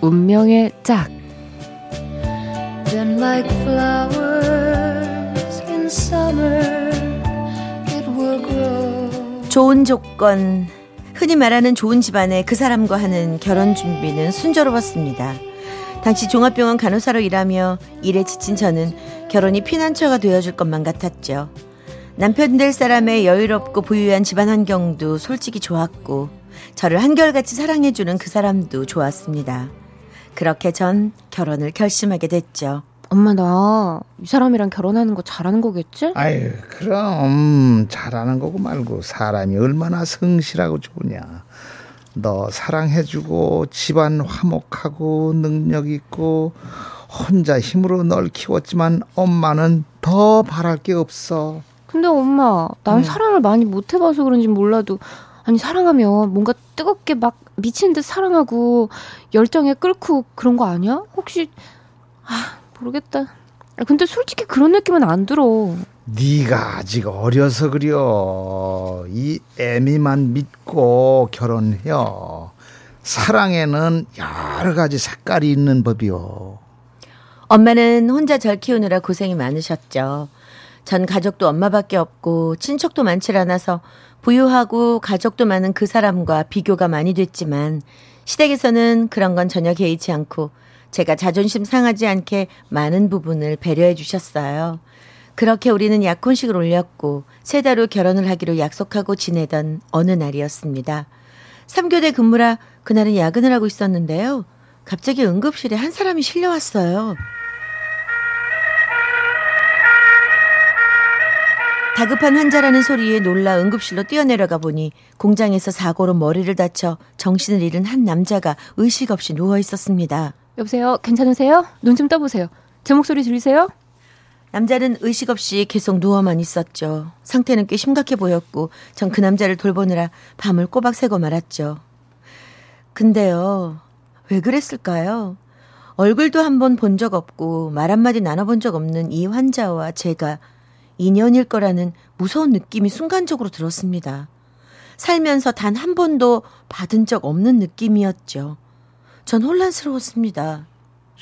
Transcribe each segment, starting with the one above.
운명의 짝 like summer, 좋은 조건 흔히 말하는 좋은 집안의 그 사람과 하는 결혼 준비는 순조로웠습니다. 당시 종합병원 간호사로 일하며 일에 지친 저는 결혼이 피난처가 되어줄 것만 같았죠. 남편 될 사람의 여유롭고 부유한 집안 환경도 솔직히 좋았고 저를 한결같이 사랑해주는 그 사람도 좋았습니다. 그렇게 전 결혼을 결심하게 됐죠. 엄마 나 이 사람이랑 결혼하는 거 잘하는 거겠지? 아유 그럼 잘하는 거고 말고 사람이 얼마나 성실하고 좋으냐. 너 사랑해주고 집안 화목하고 능력 있고 혼자 힘으로 널 키웠지만 엄마는 더 바랄 게 없어. 근데 엄마, 난 응. 사랑을 많이 못 해봐서 그런지 몰라도 아니 사랑하면 뭔가 뜨겁게 막 미친 듯 사랑하고 열정에 끓고 그런 거 아니야? 혹시 아 모르겠다. 아, 근데 솔직히 그런 느낌은 안 들어. 네가 아직 어려서 그려. 이 애미만 믿고 결혼해요. 사랑에는 여러 가지 색깔이 있는 법이요. 엄마는 혼자 절 키우느라 고생이 많으셨죠. 전 가족도 엄마밖에 없고 친척도 많지 않아서 부유하고 가족도 많은 그 사람과 비교가 많이 됐지만 시댁에서는 그런 건 전혀 개의치 않고 제가 자존심 상하지 않게 많은 부분을 배려해 주셨어요. 그렇게 우리는 약혼식을 올렸고 세 달 후 결혼을 하기로 약속하고 지내던 어느 날이었습니다. 3교대 근무라 그날은 야근을 하고 있었는데요. 갑자기 응급실에 한 사람이 실려왔어요. 다급한 환자라는 소리에 놀라 응급실로 뛰어내려가 보니 공장에서 사고로 머리를 다쳐 정신을 잃은 한 남자가 의식 없이 누워 있었습니다. 여보세요? 괜찮으세요? 눈 좀 떠보세요. 제 목소리 들리세요? 남자는 의식 없이 계속 누워만 있었죠. 상태는 꽤 심각해 보였고 전 그 남자를 돌보느라 밤을 꼬박 새고 말았죠. 근데요. 왜 그랬을까요? 얼굴도 한 번 본 적 없고 말 한마디 나눠본 적 없는 이 환자와 제가 인연일 거라는 무서운 느낌이 순간적으로 들었습니다. 살면서 단 한 번도 받은 적 없는 느낌이었죠. 전 혼란스러웠습니다.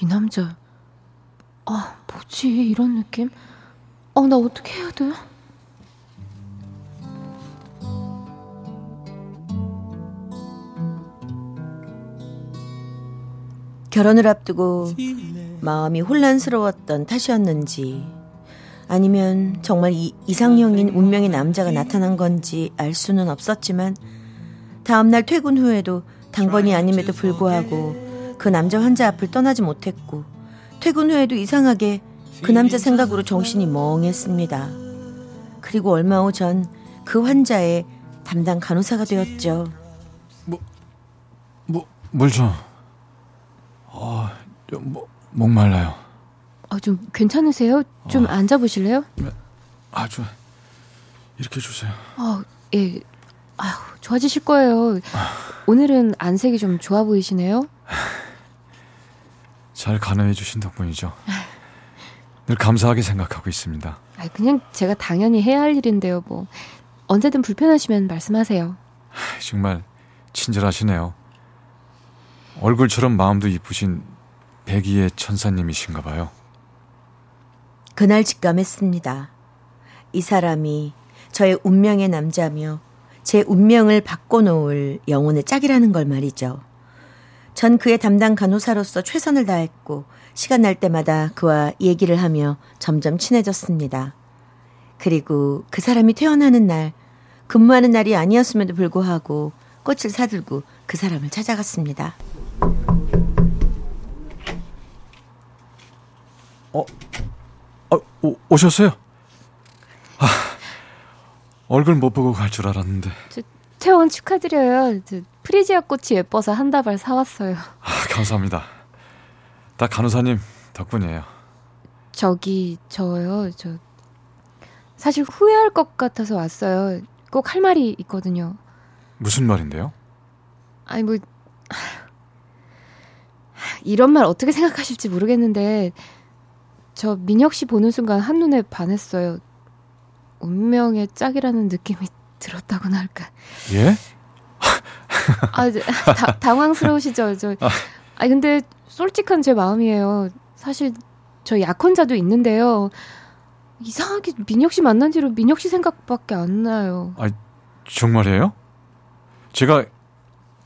이 남자, 아, 뭐지, 이런 느낌? 어, 나 어떻게 해야 돼? 결혼을 앞두고 마음이 혼란스러웠던 탓이었는지 아니면 정말 이, 이상형인 운명의 남자가 나타난 건지 알 수는 없었지만 다음날 퇴근 후에도 당번이 아님에도 불구하고 그 남자 환자 앞을 떠나지 못했고 퇴근 후에도 이상하게 그 남자 생각으로 정신이 멍했습니다. 그리고 얼마 후 전 그 환자의 담당 간호사가 되었죠. 뭐, 뭐, 물 좀. 아, 뭐, 목말라요. 아, 좀 괜찮으세요? 좀 어. 앉아보실래요? 네. 아, 주 이렇게 주세요. 아, 예. 아휴, 좋아지실 거예요. 오늘은 안색이 좀 좋아 보이시네요. 잘 간호해 주신 덕분이죠. 늘 감사하게 생각하고 있습니다. 아, 그냥 제가 당연히 해야 할 일인데요, 뭐. 언제든 불편하시면 말씀하세요. 정말 친절하시네요. 얼굴처럼 마음도 이쁘신 백이의 천사님이신가 봐요. 그날 직감했습니다. 이 사람이 저의 운명의 남자며 제 운명을 바꿔놓을 영혼의 짝이라는 걸 말이죠. 전 그의 담당 간호사로서 최선을 다했고 시간 날 때마다 그와 얘기를 하며 점점 친해졌습니다. 그리고 그 사람이 퇴원하는 날 근무하는 날이 아니었음에도 불구하고 꽃을 사들고 그 사람을 찾아갔습니다. 어, 어, 오, 오셨어요? 아, 얼굴 못 보고 갈 줄 알았는데. 저, 퇴원 축하드려요. 저, 프리지아 꽃이 예뻐서 한 다발 사왔어요. 아, 감사합니다. 다 간호사님 덕분이에요. 저기 저요. 저 사실 후회할 것 같아서 왔어요. 꼭 할 말이 있거든요. 무슨 말인데요? 아니 뭐 이런 말 어떻게 생각하실지 모르겠는데 저 민혁 씨 보는 순간 한눈에 반했어요. 운명의 짝이라는 느낌이 들었다고나 할까. 예? 아, 다, 당황스러우시죠? 저. 아, 근데 솔직한 제 마음이에요. 사실 저 약혼자도 있는데요. 이상하게 민혁 씨 만난 뒤로 민혁 씨 생각밖에 안 나요. 아, 정말이에요? 제가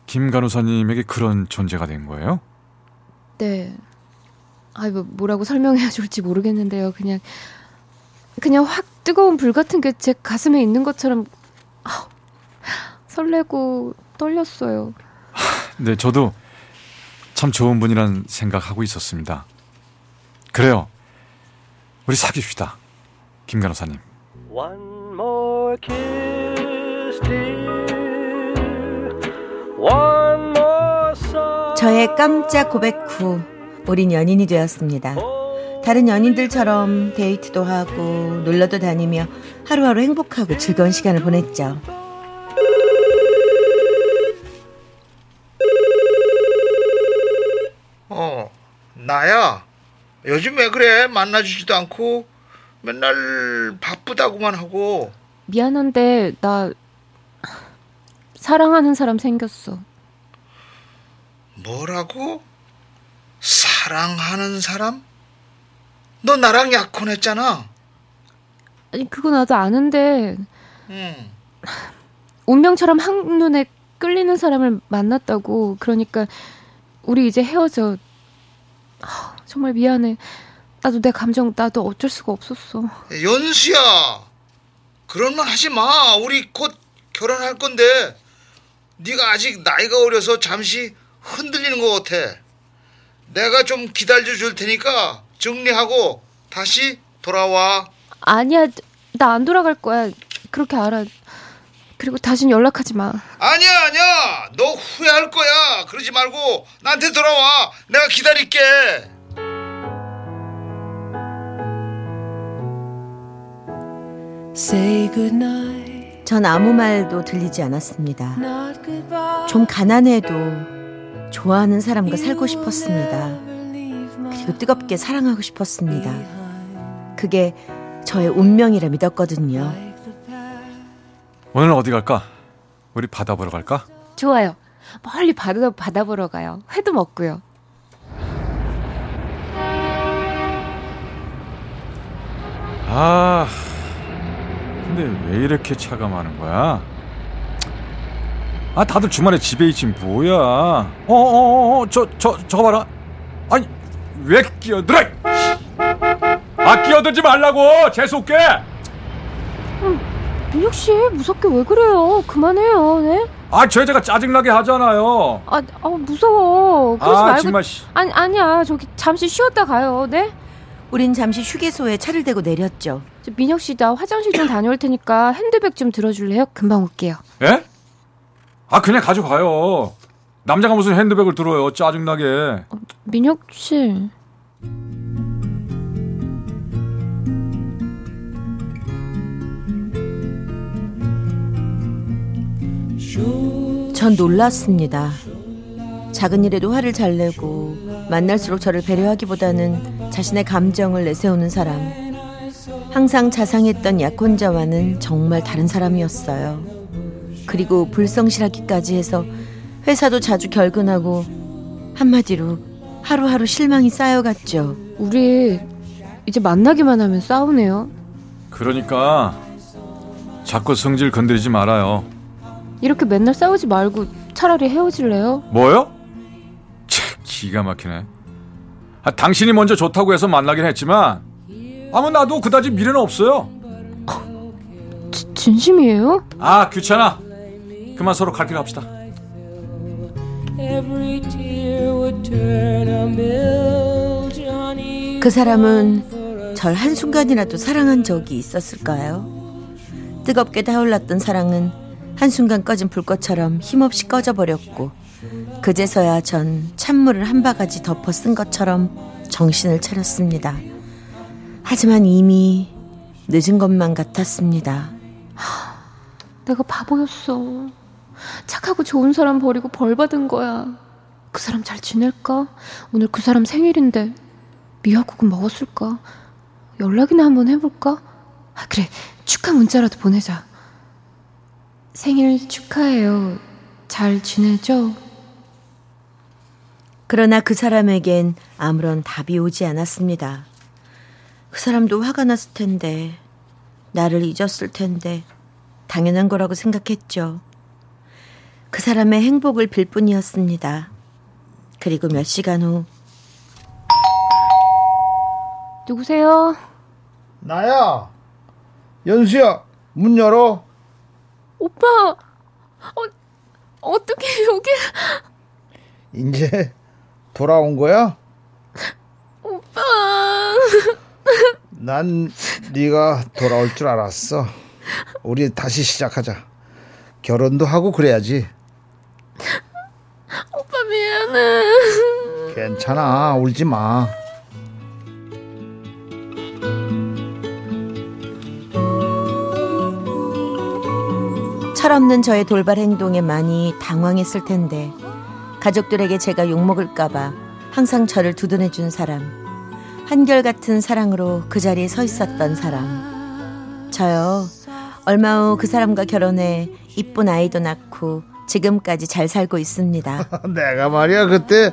김 간호사님에게 그런 존재가 된 거예요? 네. 아, 뭐 뭐라고 설명해야 좋을지 모르겠는데요. 그냥 그냥 확 뜨거운 불 같은 게 제 가슴에 있는 것처럼 아, 설레고 떨렸어요. 네, 저도 참 좋은 분이란 생각하고 있었습니다. 그래요. 우리 사귀시다. 김 간호사님. One more kiss, dear. One more song. 저의 깜짝 고백 후 우린 연인이 되었습니다. 다른 연인들처럼 데이트도 하고 놀러도 다니며 하루하루 행복하고 즐거운 시간을 보냈죠. 어, 나야. 요즘 왜 그래? 만나주지도 않고 맨날 바쁘다고만 하고. 미안한데 나 사랑하는 사람 생겼어. 뭐라고? 사랑하는 사람? 너 나랑 약혼했잖아. 아니 그거 나도 아는데. 응. 운명처럼 한눈에 끌리는 사람을 만났다고. 그러니까 우리 이제 헤어져. 아, 정말 미안해. 나도 내 감정 나도 어쩔 수가 없었어. 연수야. 그런 말 하지 마. 우리 곧 결혼할 건데. 네가 아직 나이가 어려서 잠시 흔들리는 것 같아. 내가 좀 기다려 줄 테니까 정리하고 다시 돌아와. 아니야, 나 안 돌아갈 거야. 그렇게 알아. 그리고 다신 연락하지 마. 아니야, 아니야. 너 후회할 거야. 그러지 말고 나한테 돌아와. 내가 기다릴게. 전 아무 말도 들리지 않았습니다. 좀 가난해도 좋아하는 사람과 살고 싶었습니다. 그리고 뜨겁게 사랑하고 싶었습니다. 그게 저의 운명이라 믿었거든요. 오늘 어디 갈까? 우리 바다 보러 갈까? 좋아요. 멀리 바다, 바다 보러 가요. 회도 먹고요. 아, 근데 왜 이렇게 차가 많은 거야? 아, 다들 주말에 집에 있지 뭐야? 어, 어, 어, 어, 저, 저, 저거 봐라. 아니, 왜 끼어들어? 아, 끼어들지 말라고. 재수 없게. 음, 민혁 씨, 무섭게 왜 그래요? 그만해요, 네? 아, 저 여자가 짜증나게 하잖아요. 아, 아 무서워. 그러지 아, 말고. 정말. 아니, 아니야. 저기 잠시 쉬었다 가요, 네? 우린 잠시 휴게소에 차를 대고 내렸죠. 민혁 씨, 나 화장실 좀 다녀올 테니까 핸드백 좀 들어줄래요? 금방 올게요. 예? 아, 그냥 가져가요. 남자가 무슨 핸드백을 들어요. 짜증나게. 어, 민혁 씨. 전 놀랐습니다. 작은 일에도 화를 잘 내고 만날수록 저를 배려하기보다는 자신의 감정을 내세우는 사람. 항상 자상했던 약혼자와는 정말 다른 사람이었어요. 그리고 불성실하기까지 해서 회사도 자주 결근하고 한마디로 하루하루 실망이 쌓여갔죠. 우리 이제 만나기만 하면 싸우네요. 그러니까 자꾸 성질 건드리지 말아요. 이렇게 맨날 싸우지 말고 차라리 헤어질래요? 뭐요? 참 기가 막히네. 아, 당신이 먼저 좋다고 해서 만나긴 했지만 아무 나도 그다지 미래는 없어요. 지, 진심이에요? 아 귀찮아. 그만 서로 갈길 합시다. 그 사람은 절 한순간이라도 사랑한 적이 있었을까요? 뜨겁게 타올랐던 사랑은 한순간 꺼진 불꽃처럼 힘없이 꺼져버렸고 그제서야 전 찬물을 한 바가지 덮어 쓴 것처럼 정신을 차렸습니다. 하지만 이미 늦은 것만 같았습니다. 내가 바보였어. 착하고 좋은 사람 버리고 벌 받은 거야. 그 사람 잘 지낼까? 오늘 그 사람 생일인데 미역국은 먹었을까? 연락이나 한번 해볼까? 아, 그래. 축하 문자라도 보내자. 생일 축하해요. 잘 지내죠? 그러나 그 사람에겐 아무런 답이 오지 않았습니다. 그 사람도 화가 났을 텐데, 나를 잊었을 텐데, 당연한 거라고 생각했죠. 그 사람의 행복을 빌 뿐이었습니다. 그리고 몇 시간 후, 누구세요? 나야. 연수야, 문 열어. 오빠! 어, 어떻게 여기 이제 돌아온 거야? 오빠! 난 네가 돌아올 줄 알았어. 우리 다시 시작하자. 결혼도 하고 그래야지. 오빠 미안해. 괜찮아. 울지 마. 철없는 저의 돌발 행동에 많이 당황했을 텐데 가족들에게 제가 욕먹을까봐 항상 저를 두둔해준 사람 한결같은 사랑으로 그 자리에 서 있었던 사람 저요 얼마 후 그 사람과 결혼해 이쁜 아이도 낳고 지금까지 잘 살고 있습니다 내가 말이야 그때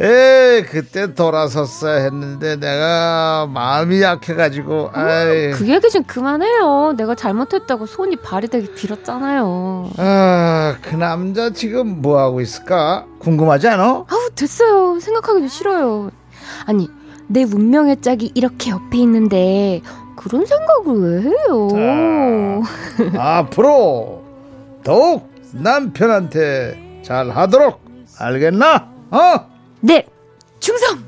에 그때 돌아섰어야 했는데 내가 마음이 약해가지고 아이 그 얘기 좀 그만해요. 내가 잘못했다고 손이 발이 되게 길었잖아요. 아그 남자 지금 뭐 하고 있을까 궁금하지 않아? 아우 됐어요. 생각하기도 싫어요. 아니 내 운명의 짝이 이렇게 옆에 있는데 그런 생각을 왜 해요? 앞으로 더욱 남편한테 잘 하도록 알겠나? 어? 네 충성.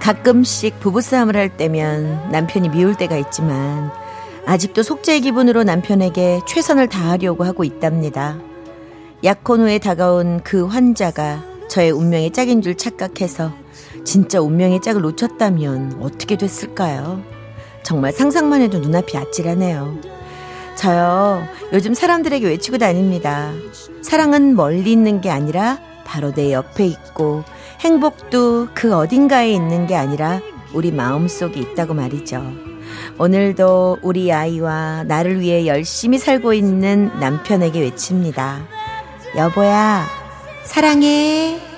가끔씩 부부싸움을 할 때면 남편이 미울 때가 있지만 아직도 속죄의 기분으로 남편에게 최선을 다하려고 하고 있답니다. 약혼 후에 다가온 그 환자가 저의 운명의 짝인 줄 착각해서 진짜 운명의 짝을 놓쳤다면 어떻게 됐을까요? 정말 상상만 해도 눈앞이 아찔하네요. 저요, 요즘 사람들에게 외치고 다닙니다. 사랑은 멀리 있는 게 아니라 바로 내 옆에 있고 행복도 그 어딘가에 있는 게 아니라 우리 마음 속에 있다고 말이죠. 오늘도 우리 아이와 나를 위해 열심히 살고 있는 남편에게 외칩니다. 여보야, 사랑해.